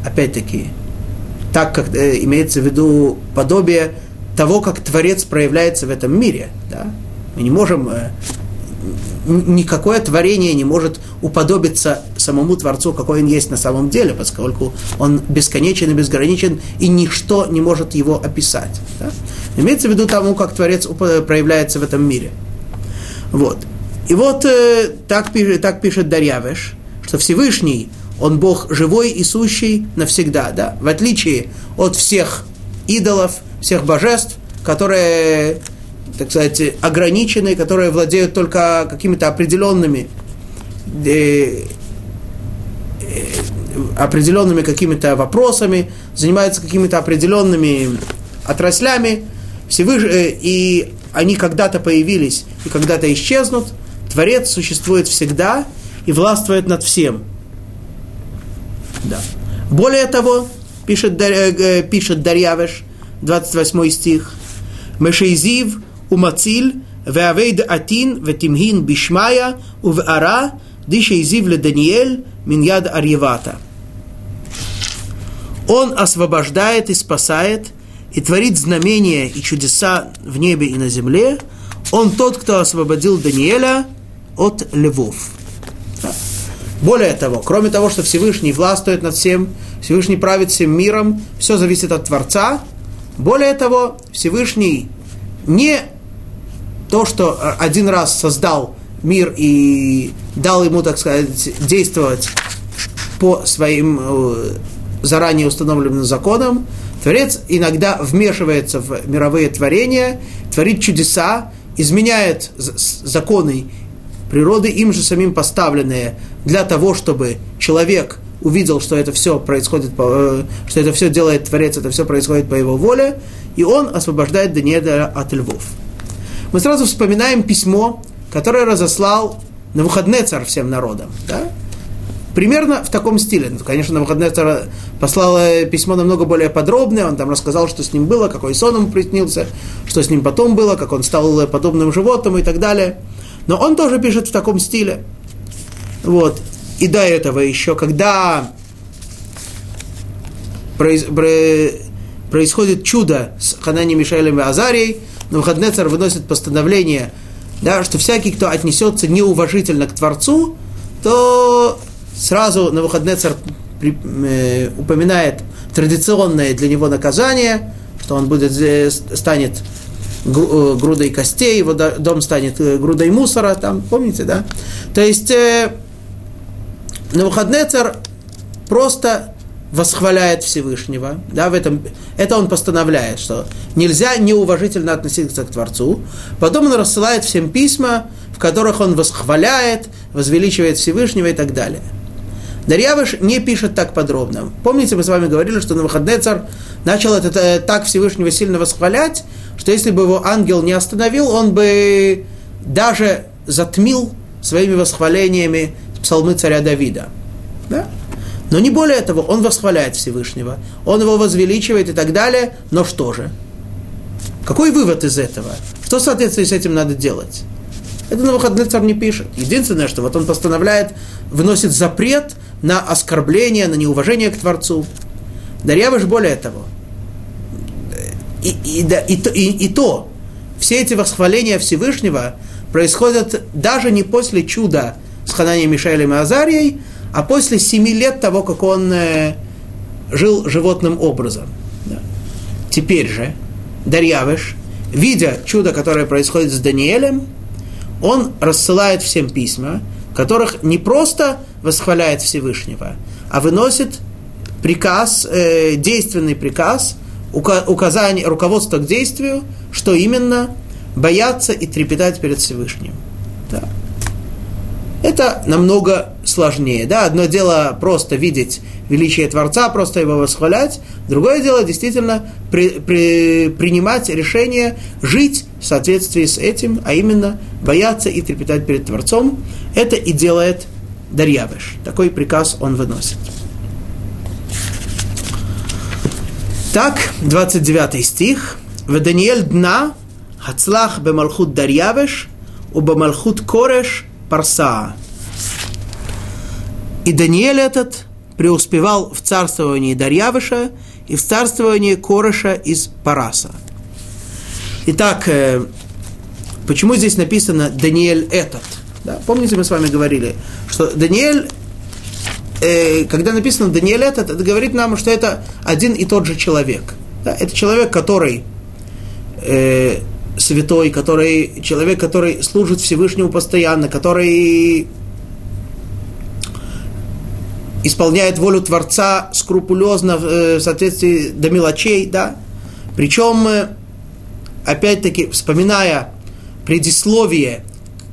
опять-таки, так как э, имеется в виду подобие того, как Творец проявляется в этом мире. Да? Мы не можем, э, никакое творение не может уподобиться самому Творцу, какой он есть на самом деле, поскольку он бесконечен и безграничен, и ничто не может его описать. Да? Имеется в виду тому, как Творец проявляется в этом мире. Вот. И вот э, так, пишет, так пишет Дарьявеш, что Всевышний, он Бог живой и сущий навсегда, да? в отличие от всех идолов, всех божеств, которые, так сказать, ограничены, которые владеют только какими-то определенными э, э, определенными какими-то вопросами, занимаются какими-то определенными отраслями, Всевыш... Э, и они когда-то появились и когда-то исчезнут, Творец существует всегда и властвует над всем. Да. Более того, пишет, э, пишет Дарьявеш, 28 стих, Мешейзив умациль веавейд атин ветимхин бишмая увара дишейзив ле Даниэль миньяд арьевата. Он освобождает и спасает, и творит знамения и чудеса в небе и на земле. Он тот, кто освободил Даниэля от львов. Более того, кроме того, что Всевышний властвует над всем, Всевышний правит всем миром, все зависит от Творца. Более того, Всевышний не то, что один раз создал мир и дал ему, так сказать, действовать по своим э, заранее установленным законам, Творец иногда вмешивается в мировые творения, творит чудеса, изменяет законы природы, им же самим поставленные для того, чтобы человек увидел, что это все происходит, э, что это все делает Творец, это все происходит по его воле, и он освобождает Даниэля от львов. Мы сразу вспоминаем письмо, которое разослал на выходные царь всем народам. Да? Примерно в таком стиле. Ну, конечно, на послал письмо намного более подробное, он там рассказал, что с ним было, какой сон ему приснился, что с ним потом было, как он стал подобным животным и так далее. Но он тоже пишет в таком стиле. Вот. И до этого еще, когда происходит чудо с Ханани, Мишелем и Азарией, Навуходнецар выносит постановление, да, что всякий, кто отнесется неуважительно к Творцу, то сразу Навуходнецар при, э, упоминает традиционное для него наказание, что он будет, э, станет Э, грудой костей, его дом станет грудой мусора, там, помните, да? То есть э, Навуходнецар просто восхваляет Всевышнего, да, в этом, это он постановляет, что нельзя неуважительно относиться к Творцу. Потом он рассылает всем письма, в которых он восхваляет, возвеличивает Всевышнего и так далее. Дарьявыш не пишет так подробно. Помните, мы с вами говорили, что на выходные царь начал это так Всевышнего сильно восхвалять, что если бы его ангел не остановил, он бы даже затмил своими восхвалениями псалмы царя Давида. Да? Но не более того, он восхваляет Всевышнего, он его возвеличивает и так далее, но что же? Какой вывод из этого? Что в соответствии с этим надо делать? Это на выходный царь не пишет. Единственное, что вот он постановляет, выносит запрет на оскорбление, на неуважение к Творцу. Дарьявыш более того. И, и, да, и, и, и то, все эти восхваления Всевышнего происходят даже не после чуда с Хананием, Мишаилем и Азарией, а после семи лет того, как он э, жил животным образом. Да. Теперь же Дарьявыш, видя чудо, которое происходит с Даниэлем, он рассылает всем письма, которых не просто восхваляет Всевышнего, а выносит приказ, э, действенный приказ, указание, руководство к действию, что именно бояться и трепетать перед Всевышним. Это намного сложнее. Да? Одно дело просто видеть величие Творца, просто его восхвалять. Другое дело действительно при, при, принимать решение жить в соответствии с этим, а именно бояться и трепетать перед Творцом. Это и делает Дарьявыш. Такой приказ он выносит. Так, 29 стих. В Даниэль дна хацлах бемалхут Дарьявыш, у бемалхут кореш парса. И Даниэль этот преуспевал в царствовании Дарьявыша и в царствовании Короша из Параса. Итак, э, почему здесь написано «Даниэль этот»? Да? Помните, мы с вами говорили, что Даниэль, э, когда написано «Даниэль этот», это говорит нам, что это один и тот же человек. Да? Это человек, который э, святой, который, человек, который служит Всевышнему постоянно, который исполняет волю Творца скрупулезно э, в соответствии до мелочей, да. Причем, э, опять-таки, вспоминая предисловие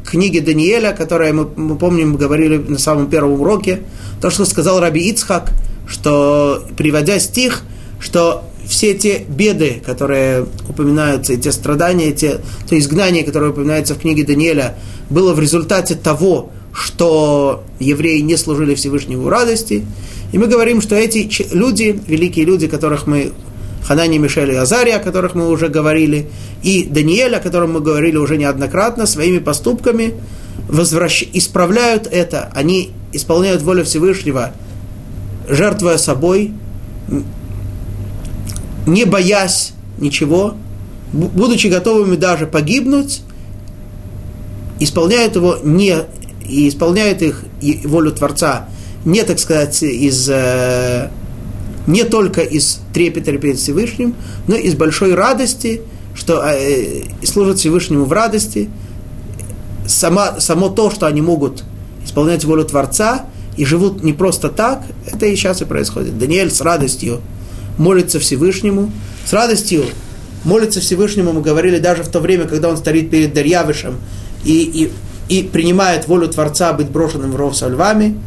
книги Даниэля, которое мы, мы помним, мы говорили на самом первом уроке, то, что сказал Раби Ицхак, что, приводя стих, что все те беды, которые упоминаются, и те страдания, те, то изгнание, которое упоминается в книге Даниэля, было в результате того, что евреи не служили Всевышнему радости. И мы говорим, что эти люди, великие люди, которых мы, Ханани, Мишель и Азария, о которых мы уже говорили, и Даниэль, о котором мы говорили уже неоднократно, своими поступками возвращ... исправляют это, они исполняют волю Всевышнего, жертвуя собой, не боясь ничего, будучи готовыми даже погибнуть, исполняют его не и исполняют их волю Творца не, так сказать, из э, не только из трепета перед Всевышним, но из большой радости, что э, служат Всевышнему в радости. Сама, само то, что они могут исполнять волю Творца и живут не просто так, это и сейчас и происходит. Даниэль с радостью молится Всевышнему, с радостью молится Всевышнему, мы говорили даже в то время, когда он стоит перед Дарьявышем и, и и принимает волю Творца быть брошенным в ров со львами,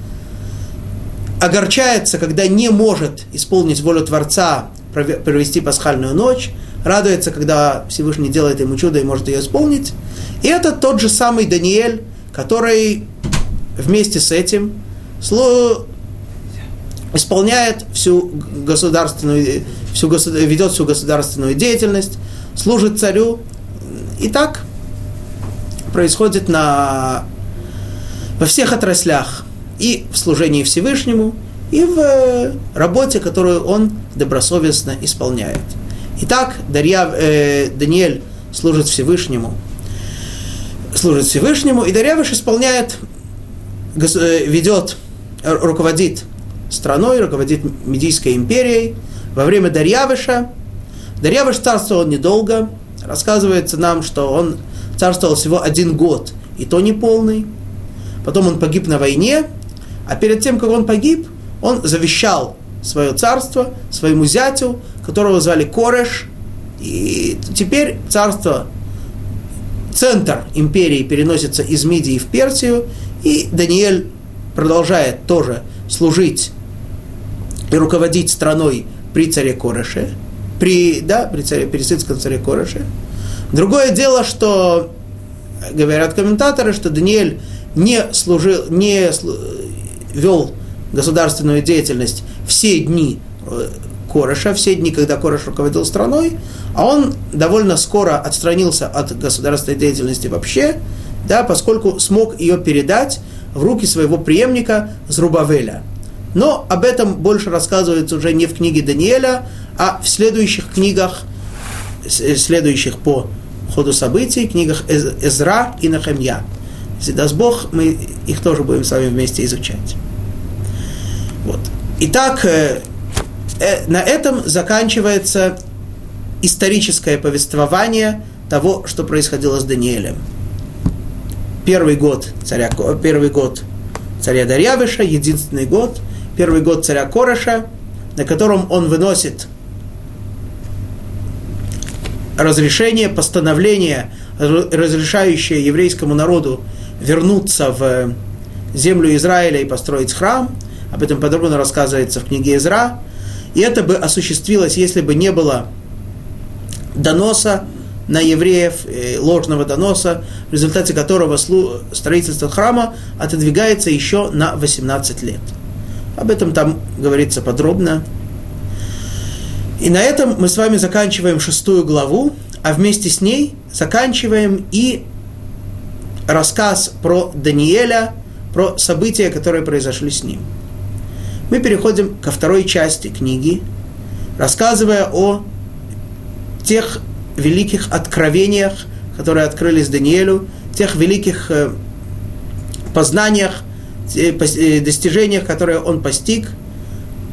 огорчается, когда не может исполнить волю Творца, провести пасхальную ночь, радуется, когда Всевышний делает ему чудо и может ее исполнить. И это тот же самый Даниэль, который вместе с этим исполняет всю государственную, всю, ведет всю государственную деятельность, служит царю. И так происходит на, во всех отраслях. И в служении Всевышнему, и в э, работе, которую он добросовестно исполняет. Итак, Дарья, э, Даниэль служит Всевышнему, служит Всевышнему, и Дарьявыш исполняет, э, ведет, руководит страной, руководит Медийской империей. Во время Дарьявыша, Дарьявыш царствовал недолго, рассказывается нам, что он царствовал всего один год, и то не полный. Потом он погиб на войне, а перед тем, как он погиб, он завещал свое царство своему зятю, которого звали Кореш. И теперь царство, центр империи переносится из Мидии в Персию, и Даниэль продолжает тоже служить и руководить страной при царе Кореше, при, да, при, царе, при сытском царе Кореше. Другое дело, что говорят комментаторы, что Даниэль не служил, не вел государственную деятельность все дни э, Короша, все дни, когда Корош руководил страной, а он довольно скоро отстранился от государственной деятельности вообще, да, поскольку смог ее передать в руки своего преемника Зрубавеля. Но об этом больше рассказывается уже не в книге Даниэля, а в следующих книгах – Э, следующих по ходу событий, книгах Эзра и Нахемья. Если даст Бог, мы их тоже будем с вами вместе изучать. Вот. Итак, э, э, на этом заканчивается историческое повествование того, что происходило с Даниэлем. Первый год царя, первый год царя Дарьявыша, единственный год, первый год царя Короша, на котором он выносит разрешение, постановление, разрешающее еврейскому народу вернуться в землю Израиля и построить храм. Об этом подробно рассказывается в книге Изра. И это бы осуществилось, если бы не было доноса на евреев, э, ложного доноса, в результате которого строительство храма отодвигается еще на 18 лет. Об этом там говорится подробно и на этом мы с вами заканчиваем шестую главу, а вместе с ней заканчиваем и рассказ про Даниэля, про события, которые произошли с ним. мы переходим ко второй части книги, рассказывая о тех великих откровениях, которые открылись Даниэлю, тех великих э, познаниях, достижениях, которые он постиг,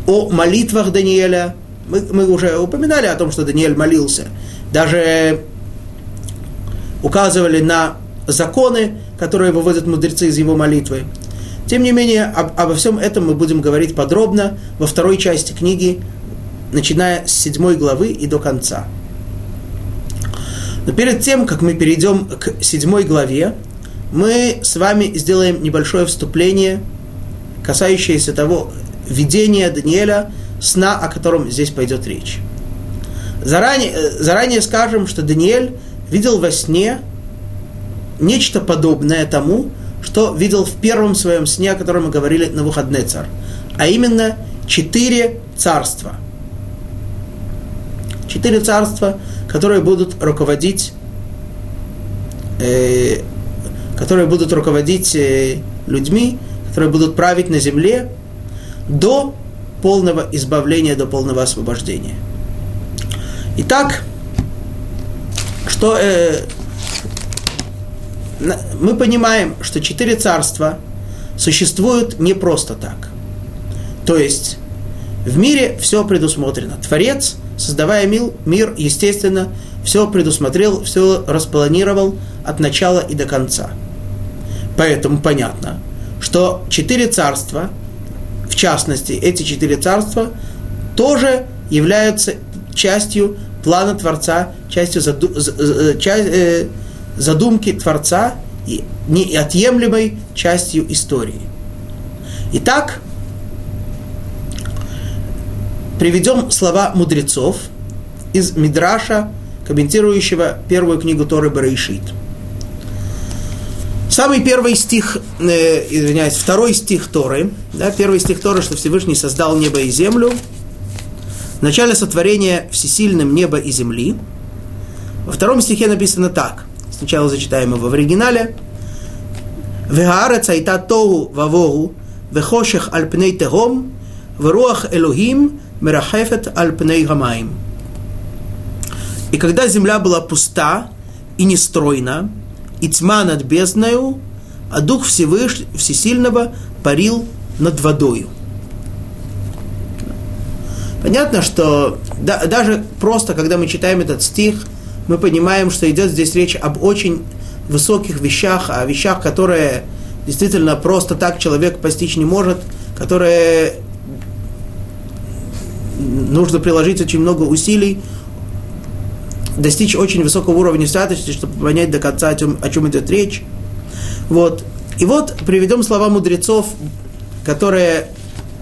о молитвах Даниэля. Мы, мы уже упоминали о том, что Даниэль молился. Даже указывали на законы, которые выводят мудрецы из его молитвы. Тем не менее, об, обо всем этом мы будем говорить подробно во второй части книги, начиная с седьмой главы и до конца. Но перед тем, как мы перейдем к седьмой главе, мы с вами сделаем небольшое вступление, касающееся того видения Даниэля, сна, о котором здесь пойдет речь. Заранее, э, заранее скажем, что Даниэль видел во сне нечто подобное тому, что видел в первом своем сне, о котором мы говорили на выходный царь, а именно четыре царства. Четыре царства, которые будут руководить, э, которые будут руководить э, людьми, которые будут править на земле до полного избавления, до полного освобождения. Итак, что э, мы понимаем, что четыре царства существуют не просто так. То есть в мире все предусмотрено. Творец, создавая мир, мир, естественно, все предусмотрел, все распланировал от начала и до конца. Поэтому понятно, что четыре царства, в частности, эти четыре царства, тоже являются частью плана Творца, частью заду, часть, э, задумки Творца и неотъемлемой частью истории. Итак, приведем слова мудрецов из Мидраша, комментирующего первую книгу Торы Барейшит. Самый первый стих, э, извиняюсь, второй стих Торы, да, первый стих Торы, что Всевышний создал небо и землю – в начале сотворения всесильным неба и земли. Во втором стихе написано так. Сначала зачитаем его в оригинале. Вегаарец айта тогу вавогу, вехошех аль пней тегом, вруах элохим мерахефет аль пней гамаим. И когда земля была пуста и нестройна, и тьма над бездною, а Дух Всевыш... Всесильного парил над водою. Понятно, что да, даже просто, когда мы читаем этот стих, мы понимаем, что идет здесь речь об очень высоких вещах, о вещах, которые действительно просто так человек постичь не может, которые нужно приложить очень много усилий, достичь очень высокого уровня святости, чтобы понять до конца, о чем, о чем идет речь. Вот. И вот приведем слова мудрецов, которые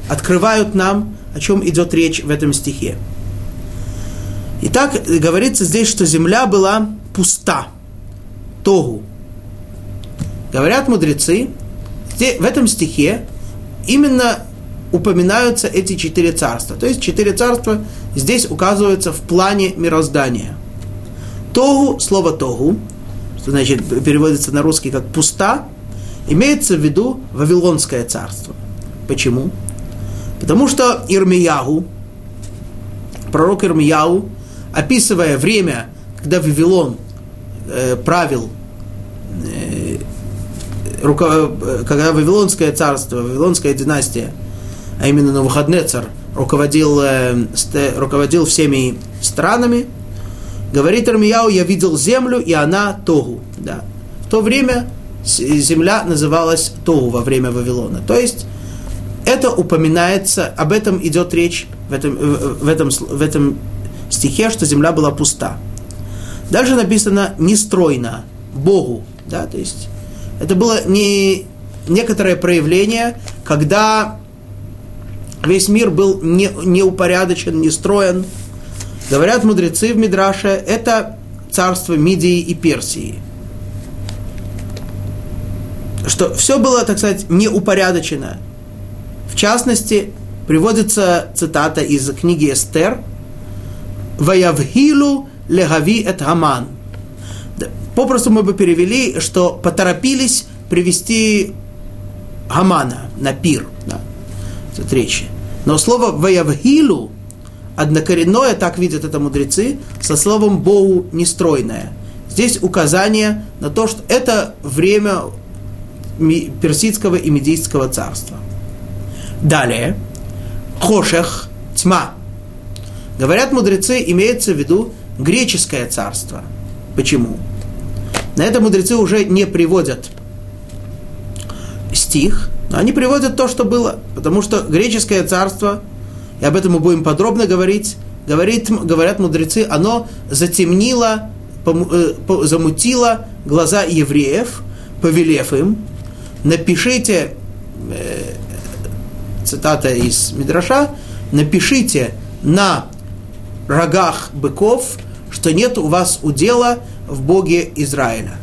открывают нам о чем идет речь в этом стихе. Итак, говорится здесь, что земля была пуста. Тогу. Говорят мудрецы, в этом стихе именно упоминаются эти четыре царства. То есть четыре царства здесь указываются в плане мироздания. Тогу, слово тогу, что значит переводится на русский как пуста, имеется в виду Вавилонское царство. Почему? Потому что Ирмиягу, пророк Ирмиягу, описывая время, когда Вавилон э, правил, э, руко, когда Вавилонское царство, Вавилонская династия, а именно Навуходнецар, руководил, э, руководил всеми странами, говорит Ирмияу, я видел землю, и она Тогу. Да. В то время земля называлась Тогу во время Вавилона. То есть это упоминается, об этом идет речь в этом, в этом, в этом стихе, что земля была пуста. Дальше написано «нестройно», Богу. Да, то есть это было не некоторое проявление, когда весь мир был не, не упорядочен, не строен. Говорят мудрецы в Мидраше, это царство Мидии и Персии. Что все было, так сказать, неупорядочено. В частности, приводится цитата из книги Эстер «Ваявхилу легави эт Хаман». Попросту мы бы перевели, что поторопились привести Хамана на пир. Да, тут речь. Но слово «ваявхилу» однокоренное, так видят это мудрецы, со словом «боу» нестройное. Здесь указание на то, что это время персидского и медийского царства. Далее, хошех, тьма. Говорят мудрецы, имеется в виду греческое царство. Почему? На это мудрецы уже не приводят стих, но они приводят то, что было. Потому что греческое царство, и об этом мы будем подробно говорить, говорит, говорят мудрецы, оно затемнило, э, замутило глаза евреев, повелев им, напишите, э, цитата из Мидраша, напишите на рогах быков, что нет у вас удела в Боге Израиля.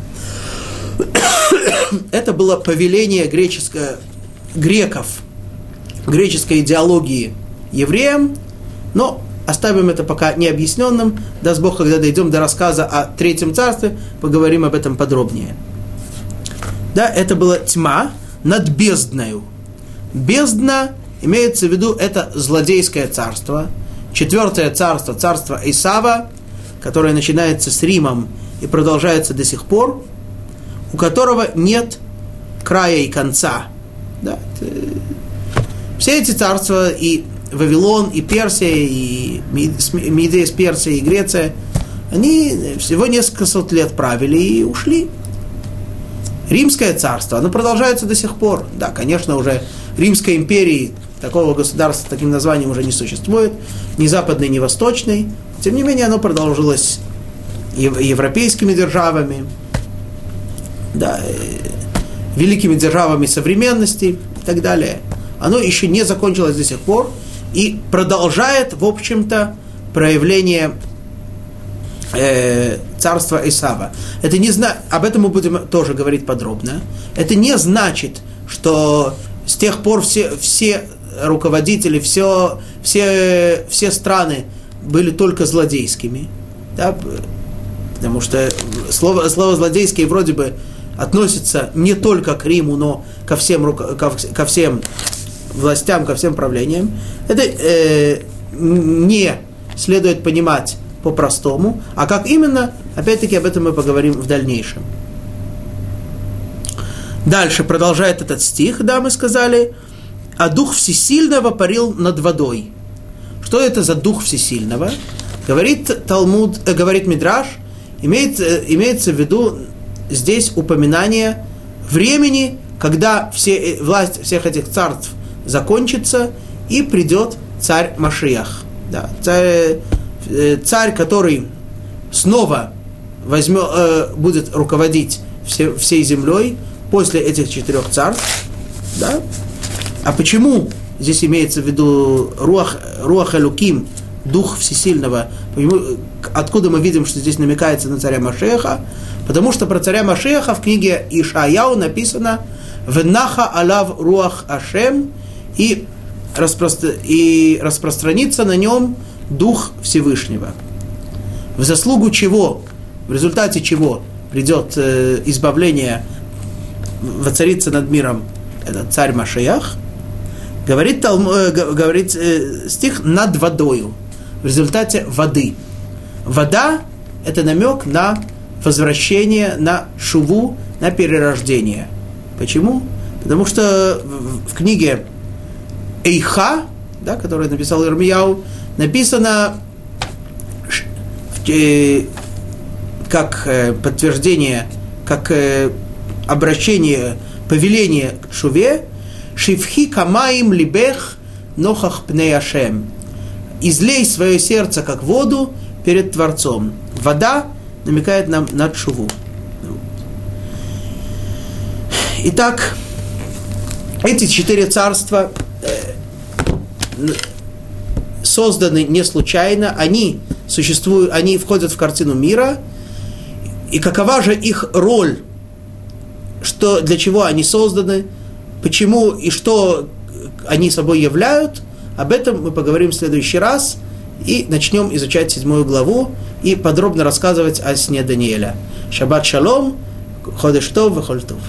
Это было повеление греческое, греков, греческой идеологии евреям, но оставим это пока необъясненным. Даст Бог, когда дойдем до рассказа о Третьем Царстве, поговорим об этом подробнее. Да, это была тьма над бездною. Бездна, имеется в виду, это злодейское царство. Четвертое царство, царство Исава, которое начинается с Римом и продолжается до сих пор, у которого нет края и конца. Да? Все эти царства, и Вавилон, и Персия, и Медия с Персией, и Греция, они всего несколько сот лет правили и ушли. Римское царство, оно продолжается до сих пор. Да, конечно, уже Римской империи такого государства с таким названием уже не существует, ни западной, ни восточной. Тем не менее, оно продолжилось европейскими державами, да, э, великими державами современности и так далее. Оно еще не закончилось до сих пор и продолжает, в общем-то, проявление э, царства Исава. Это не зна... Об этом мы будем тоже говорить подробно. Это не значит, что с тех пор все, все руководители, все, все, все страны были только злодейскими. Да? Потому что слово, слово злодейские вроде бы относится не только к Риму, но ко всем, ко, всем властям, ко всем правлениям. Это э, не следует понимать по-простому, а как именно, опять-таки об этом мы поговорим в дальнейшем. Дальше продолжает этот стих, да, мы сказали, а дух всесильного парил над водой. Что это за дух всесильного? Говорит Талмуд, э, говорит Мидраш, имеет, э, имеется в виду здесь упоминание времени, когда все, э, власть всех этих царств закончится и придет царь Машиях. Да, царь, Э, царь, который снова возьмет, э, будет руководить все, всей землей после этих четырех царств. Да? А почему здесь имеется в виду Руах, Руах Элуким, Дух Всесильного? Откуда мы видим, что здесь намекается на царя Машеха? Потому что про царя Машеха в книге Ишаяу написано «Венаха алав руах Ашем» и, распростр... и распространится на нем Дух Всевышнего. В заслугу чего, в результате чего придет э, избавление, воцарится над миром этот царь Машиях, говорит, э, говорит э, стих над водою, в результате воды. Вода – это намек на возвращение, на шуву, на перерождение. Почему? Потому что в, в книге Эйха, да, которую написал Ирмияу, написано э, как э, подтверждение, как э, обращение, повеление к Шуве, «Шивхи камаим либех нохах пнеяшем». «Излей свое сердце, как воду, перед Творцом». Вода намекает нам на Шуву. Итак, эти четыре царства созданы не случайно, они существуют, они входят в картину мира, и какова же их роль, что, для чего они созданы, почему и что они собой являют, об этом мы поговорим в следующий раз и начнем изучать седьмую главу и подробно рассказывать о сне Даниэля. Шаббат шалом, ходеш тов, вехоль тов.